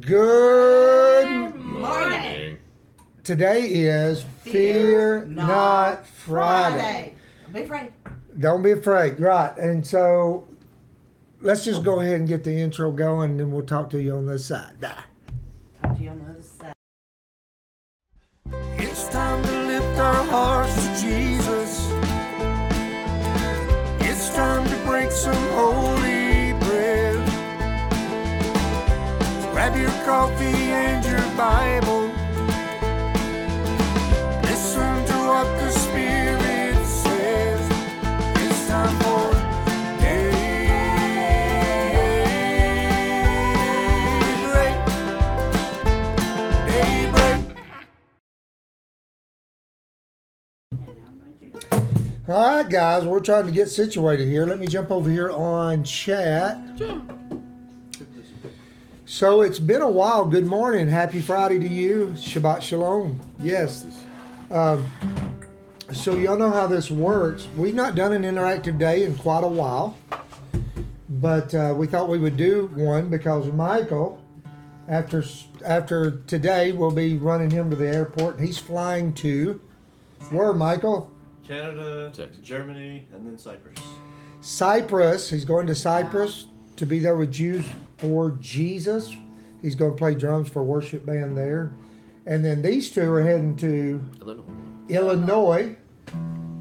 Good morning. Today is Fear Not Friday. Don't be afraid. Don't be afraid. Right. And so let's just go ahead and get the intro going and then we'll talk to you on this side. Bye. Talk to you on the other side. It's time to lift our hearts coffee and your Bible. Listen to what the Spirit says. It's time for daybreak. Daybreak. All right, guys, we're trying to get situated here. Let me jump over here on chat. So it's been a while. Good morning. Happy Friday to you. Shabbat Shalom. Yes. Um, so y'all know how this works. We've not done an interactive day in quite a while, but uh, we thought we would do one because Michael, after after today, we'll be running him to the airport. He's flying to where, Michael? Canada, Texas. Germany, and then Cyprus. Cyprus. He's going to Cyprus to be there with Jews for Jesus. He's going to play drums for worship band there. And then these two are heading to Illinois. Illinois.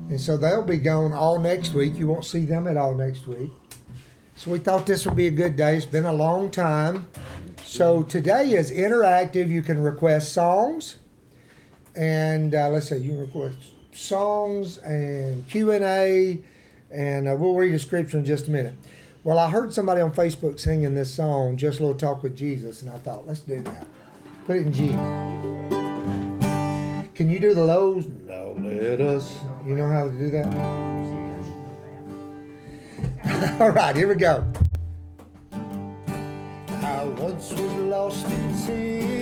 And so they'll be gone all next week. You won't see them at all next week. So we thought this would be a good day. It's been a long time. So today is interactive. You can request songs. And uh, let's say you request songs and Q&A. And uh, we'll read a scripture in just a minute. Well, I heard somebody on Facebook singing this song, Just a Little Talk with Jesus. And I thought, let's do that. Put it in G. Can you do the lows? No, let us. You know how to do that? All right, here we go. I once was lost in sin,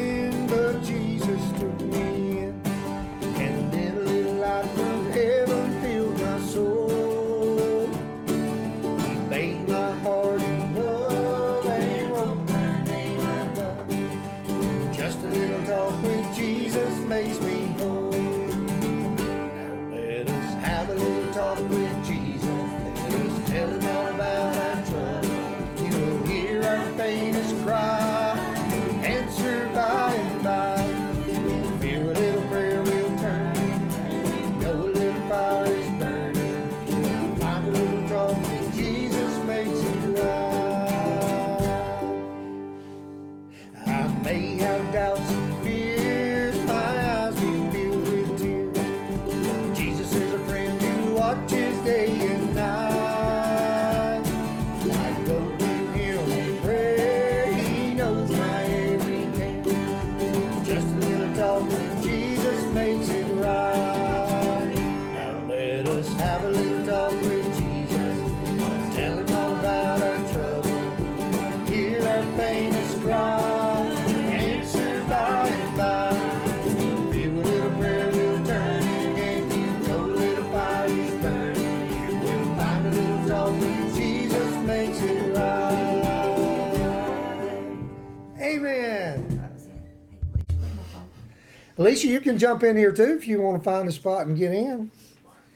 Alicia, you can jump in here too if you want to find a spot and get in.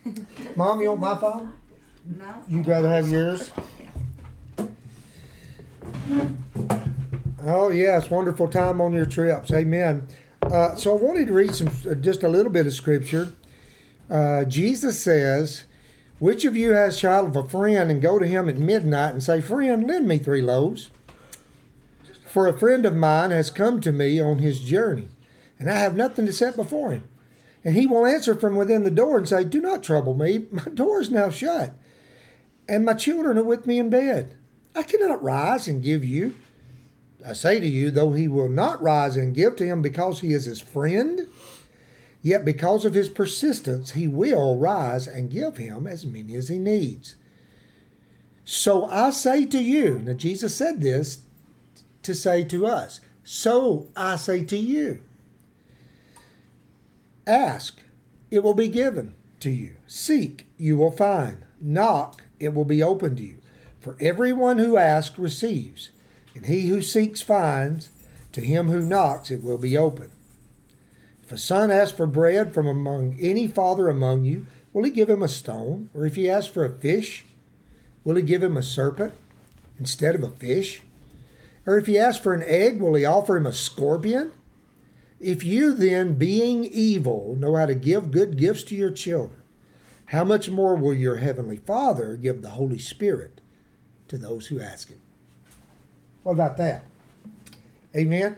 Mom, you want my phone? No? You'd rather have yours? Oh, yes, wonderful time on your trips. Amen. Uh, so I wanted to read some, uh, just a little bit of scripture. Uh, Jesus says, Which of you has child of a friend and go to him at midnight and say, Friend, lend me three loaves? For a friend of mine has come to me on his journey, and I have nothing to set before him. And he will answer from within the door and say, Do not trouble me, my door is now shut, and my children are with me in bed. I cannot rise and give you. I say to you, though he will not rise and give to him because he is his friend, yet because of his persistence, he will rise and give him as many as he needs. So I say to you, now Jesus said this to say to us, so I say to you, ask, it will be given to you. Seek, you will find. Knock, it will be opened to you. For everyone who asks receives, and he who seeks finds, To him who knocks, it will be open. If a son asks for bread from among any father among you, will he give him a stone? Or if he asks for a fish, will he give him a serpent instead of a fish? Or if he asks for an egg, will he offer him a scorpion? If you then, being evil, know how to give good gifts to your children, how much more will your heavenly Father give the Holy Spirit to those who ask him? What about that? Amen.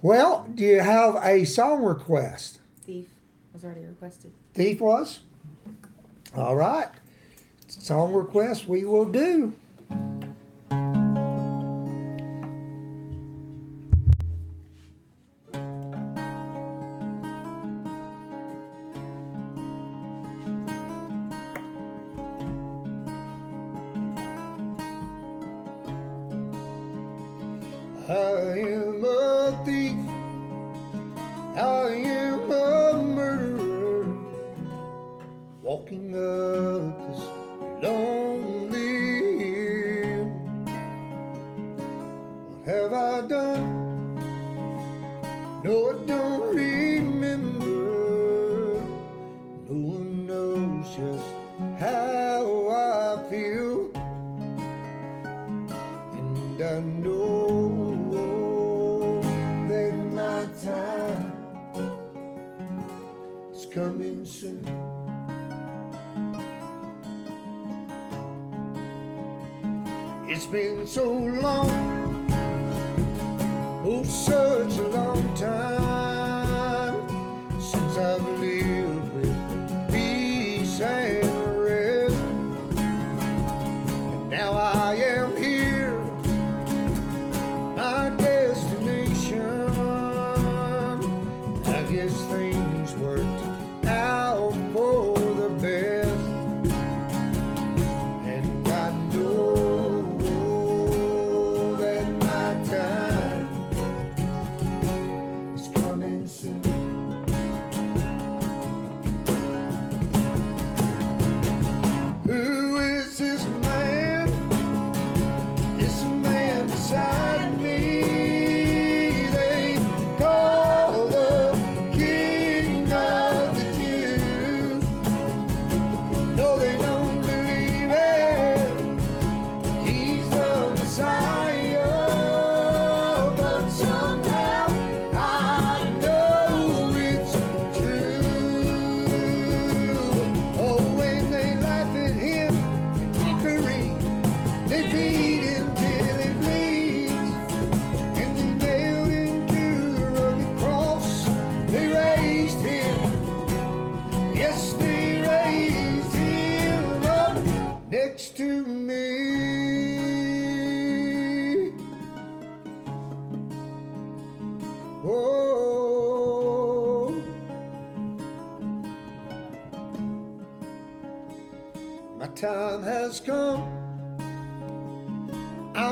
Well, do you have a song request? Thief was already requested. Thief was? All right. Song request we will do. Such a long time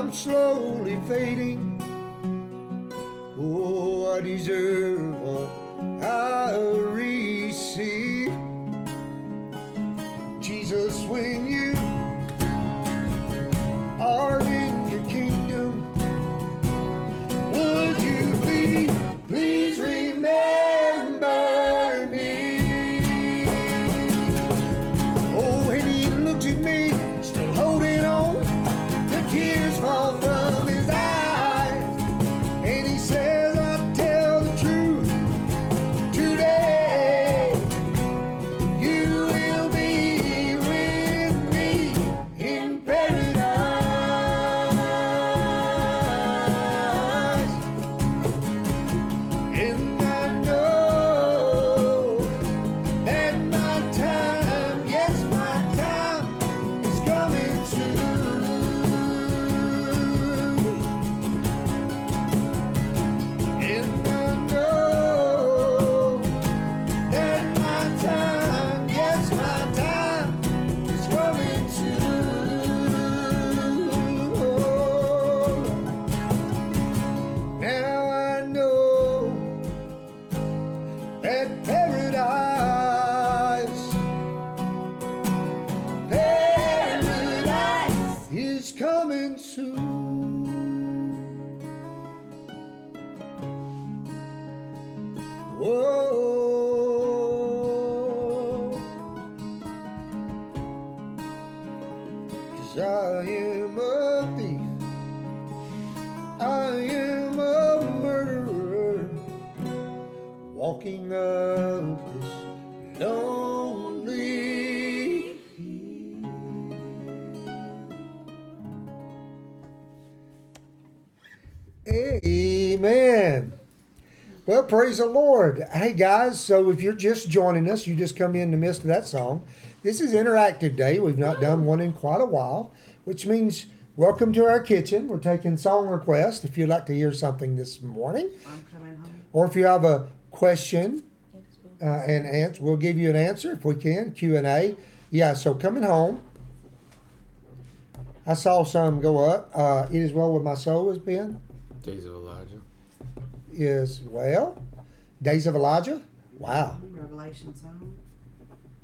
I'm slowly fading. I am a thief. I am a murderer. Walking up this lonely Amen. Well, praise the Lord. Hey guys, so if you're just joining us, you just come in the midst of that song. This is interactive day. We've not done one in quite a while, which means welcome to our kitchen. We're taking song requests if you'd like to hear something this morning, I'm coming home. or if you have a question uh, and answer, we'll give you an answer if we can. Q and A. Yeah. So coming home, I saw some go up. Uh, it is well with my soul has been. Days of Elijah. Is well. Days of Elijah. Wow. Revelation song,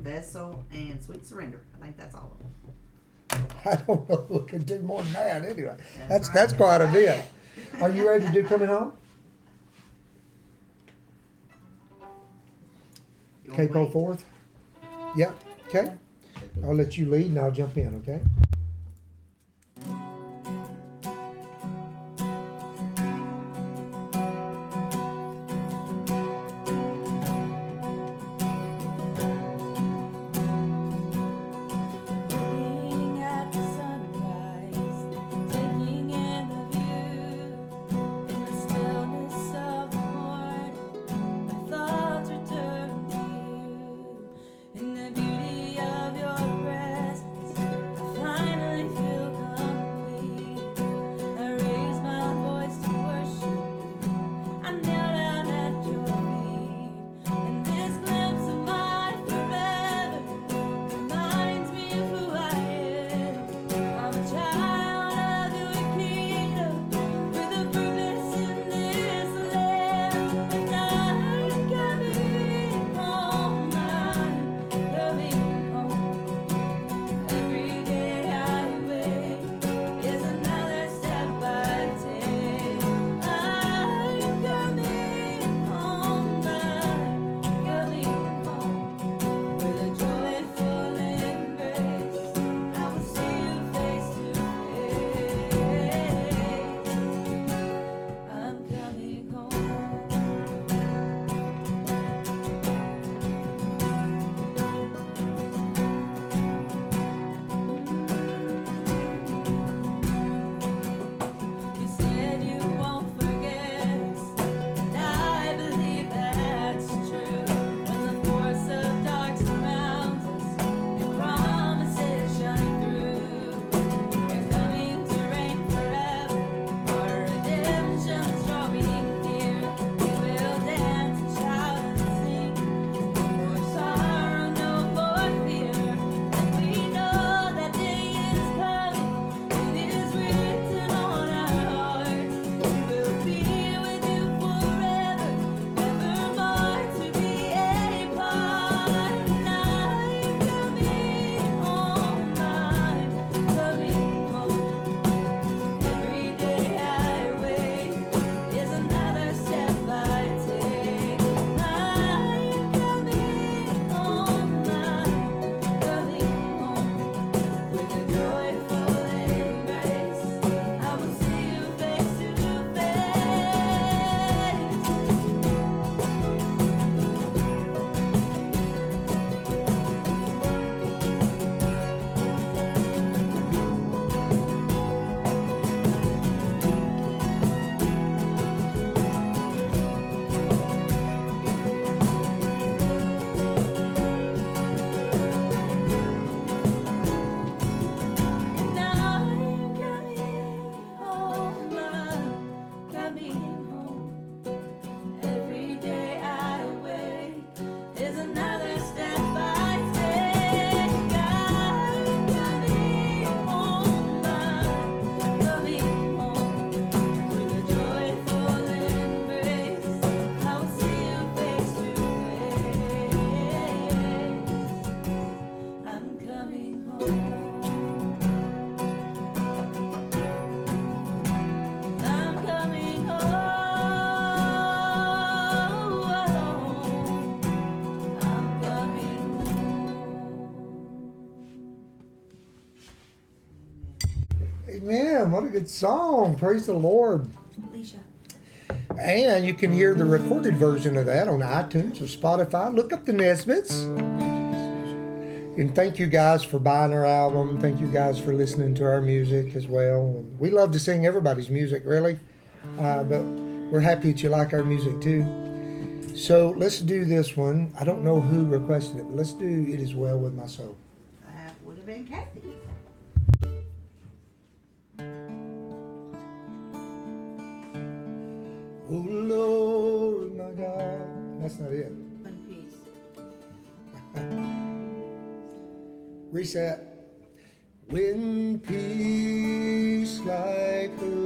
vessel, and sweet surrender. I think that's all of them. I don't know who can do more than that anyway. That's That's that's quite a bit. Are you ready to do coming home? You Okay, go wait? forth. Yeah, okay. I'll let you lead and I'll jump in, okay? Good song. Praise the Lord. Alicia. And you can hear the recorded version of that on iTunes or Spotify. Look up the Nesbits. And thank you guys for buying our album. Thank you guys for listening to our music as well. We love to sing everybody's music, really. Uh, but we're happy that you like our music too. So let's do this one. I don't know who requested it, but let's do It Is Well With My Soul. That would have been Kathy. Oh Lord, my God. That's not it. One piece. Reset. When peace like a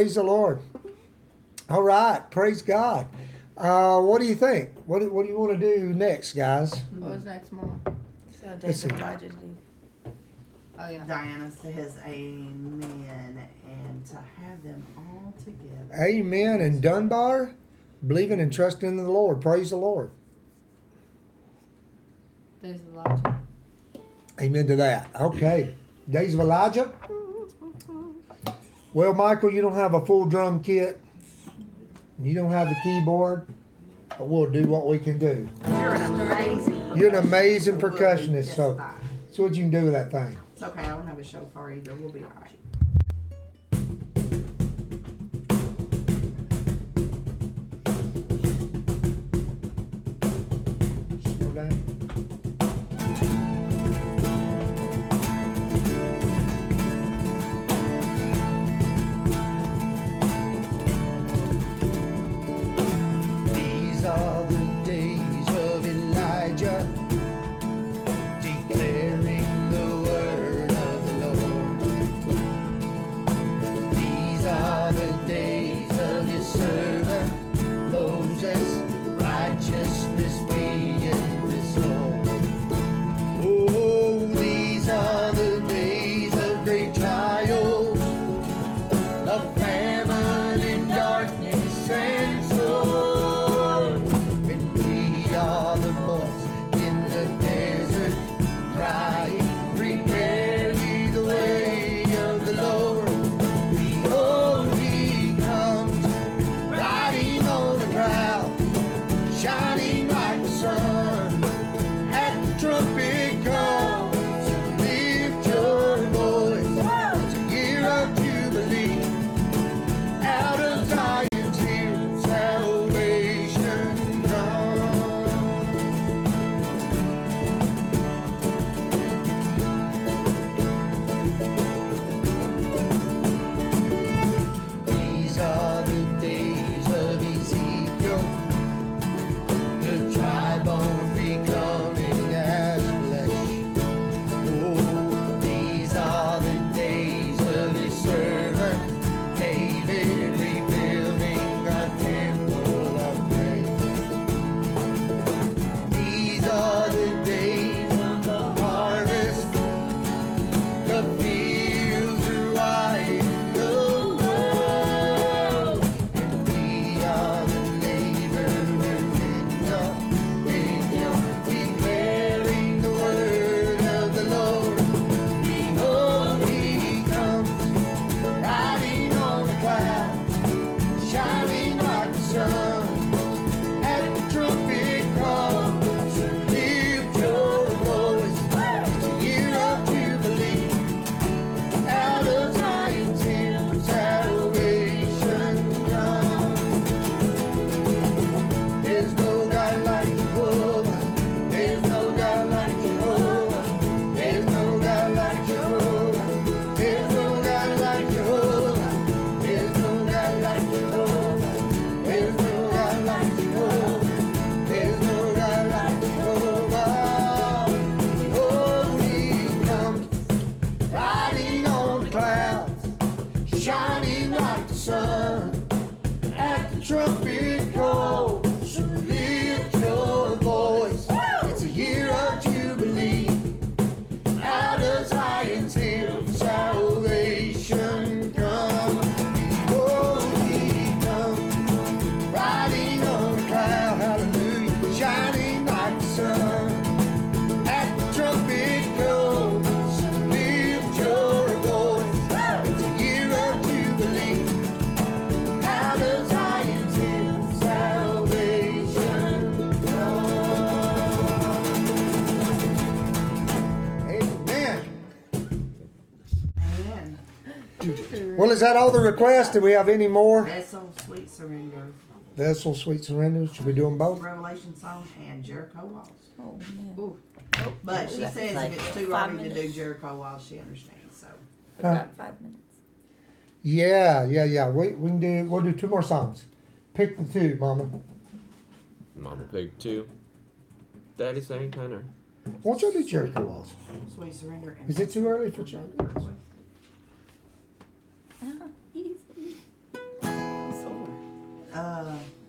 Praise the Lord. All right. Praise God. Uh, what do you think? What, do- what do you want to do next, guys? What was next, Mom? So Listen. David Elijah's. Oh, yeah. Diana says amen and to have them all together. Amen. And Dunbar, believing and trusting in the Lord. Praise the Lord. There's Elijah. Amen to that. Okay. Days of Elijah. Well, Michael, you don't have a full drum kit. You don't have the keyboard. But we'll do what we can do. You're an amazing. You're an amazing percussionist, so see what you can do with that thing. It's okay, I don't have a shofar either, we'll be alright. Slow Well, is that all the requests? Do we have any more? Vessel, sweet surrender, Vessel, sweet surrender. Should we do them both? Revelation song, and Jericho walls. Oh, man. Ooh. Oh, but she says like if it's too five early to do minutes. Jericho walls, she understands, so. About five minutes. Yeah, yeah, yeah. We, we can do. We'll do two more songs. Pick the two, Mama. Mama Pig 2. Daddy sang tenor. Won't you do Jericho Walls? Sweet surrender. and- Is it too early for Jericho? 嗯。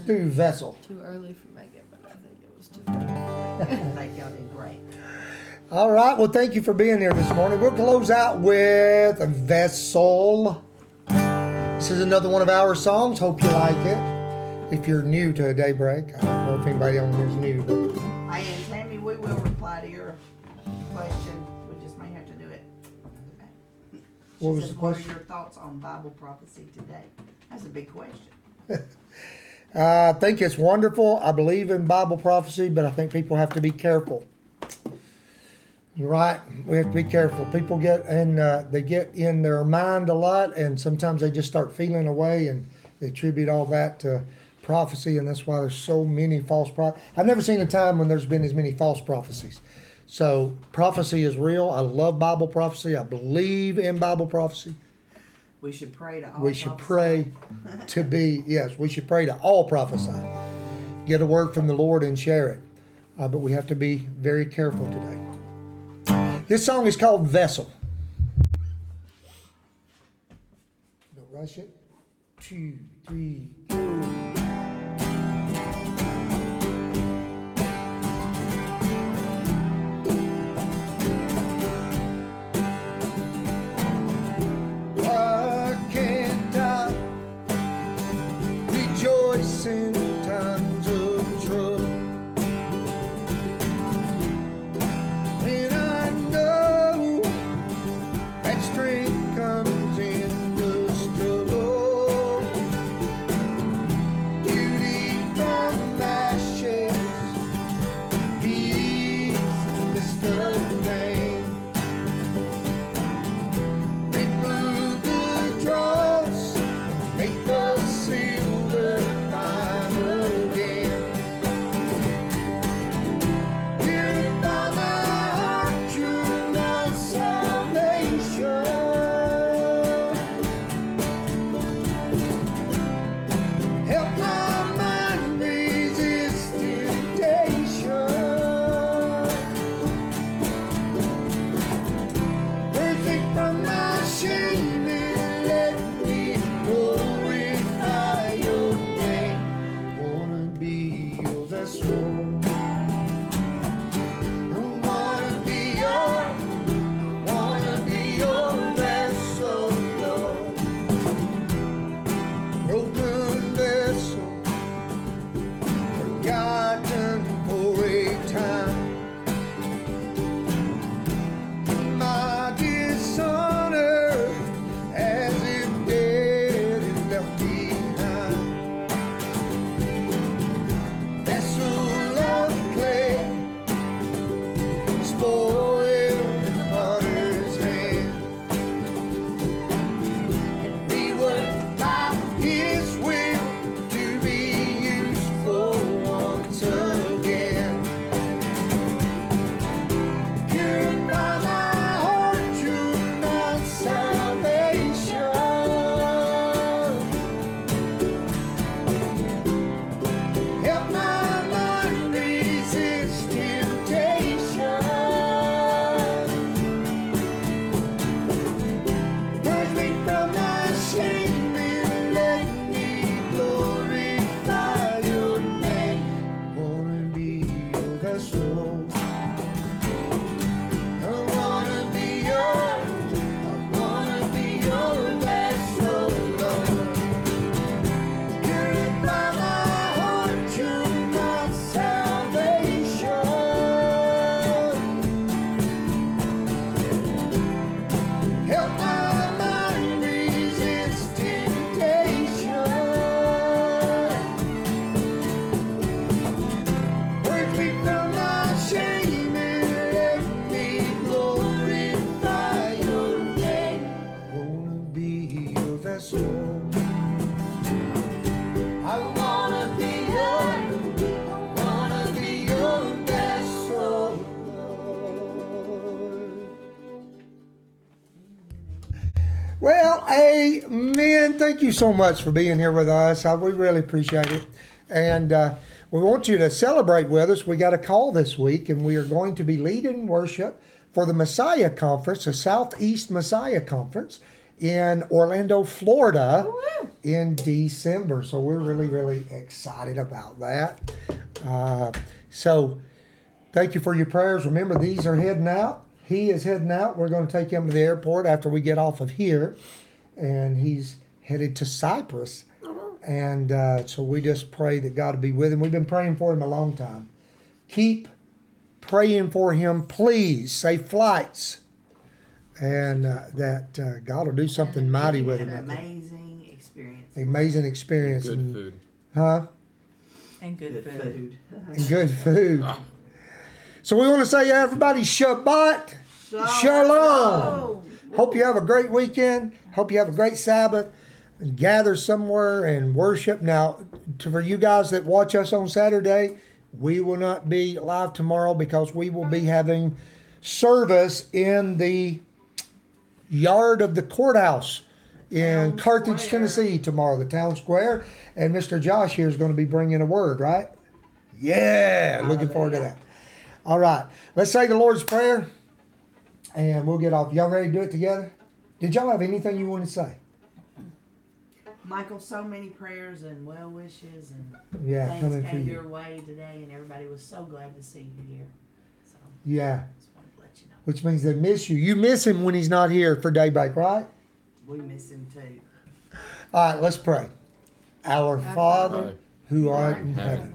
Not Let's been do vessel. too early for Megan, but I think it was too early. I think y'all did great. All right. Well, thank you for being here this morning. We'll close out with a vessel. This is another one of our songs. Hope you like it. If you're new to Daybreak, I don't know if anybody on here is new, but Hey, and Tammy, we will reply to your question. We just may have to do it. She What was said, the What are question? your thoughts on Bible prophecy today? That's a big question. I think it's wonderful. I believe in Bible prophecy, but I think people have to be careful. You're right. We have to be careful. People get in, uh, they get in their mind a lot, and sometimes they just start feeling away, and they attribute all that to prophecy, and that's why there's so many false pro. I've never seen a time when there's been as many false prophecies. So prophecy is real. I love Bible prophecy. I believe in Bible prophecy. We should pray to all. We should pray to be, yes, we should pray to all prophesy. Get a word from the Lord and share it. Uh, but we have to be very careful today. This song is called Vessel. Don't rush it. Two, three, go. Thank you so much for being here with us. I, we really appreciate it. And uh, we want you to celebrate with us. We got a call this week, and we are going to be leading worship for the Messiah Conference, the Southeast Messiah Conference in Orlando, Florida Woo! in December. So we're really, really excited about that. Uh, so thank you for your prayers. Remember, these are heading out. He is heading out. We're going to take him to the airport after we get off of here. And he's headed to Cyprus. And uh, so we just pray that God will be with him. We've been praying for him a long time. Keep praying for him, please. Safe flights. And uh, that uh, God will do something mighty with him. An amazing experience. amazing experience. Good and, food. Huh? And good, food. And good food. So we want to say, everybody, Shabbat. Shalom. Hope you have a great weekend. Hope you have a great Sabbath. Gather somewhere and worship. Now, to, for you guys that watch us on Saturday, we will not be live tomorrow because we will be having service in the yard of the courthouse in Carthage. Tennessee tomorrow, the town square. And Mr. Josh here is going to be bringing a word, right? Yeah, looking forward to that. All right, let's say the Lord's Prayer and we'll get off. Y'all ready to do it together? Did y'all have anything you want to say? Michael, so many prayers and well wishes and Yeah, things coming for came you. your way today, and everybody was so glad to see you here. So Yeah, just wanted to let you know which means they miss you. You miss him when he's not here for daybreak, right? we miss him too. All right, let's pray. Our Father who art in heaven,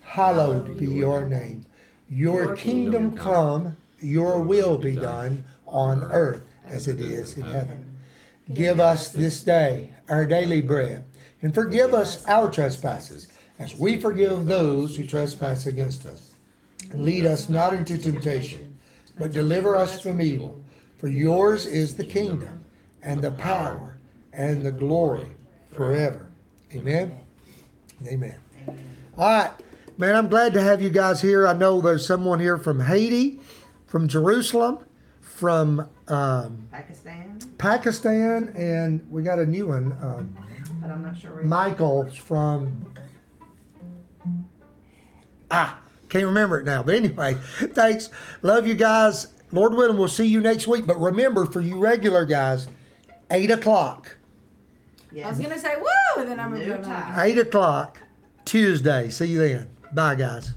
hallowed be your name. Your kingdom come, your will be done on earth as it is in heaven. Give us this day our daily bread, and forgive us our trespasses, as we forgive those who trespass against us. Lead us not into temptation, but deliver us from evil. For yours is the kingdom, and the power, and the glory forever. Amen. Amen. All right, man, I'm glad to have you guys here. I know there's someone here from Haiti, from Jerusalem, from um, Pakistan, Pakistan, and we got a new one. Um, but I'm not sure. where- Michael's from. Ah, can't remember it now. But anyway, thanks. Love you guys. Lord willing, we'll see you next week. But remember, for you regular guys, 8 o'clock. Yes. I was gonna say woo, and then I'm gonna New go time. 8 o'clock Tuesday. See you then. Bye, guys.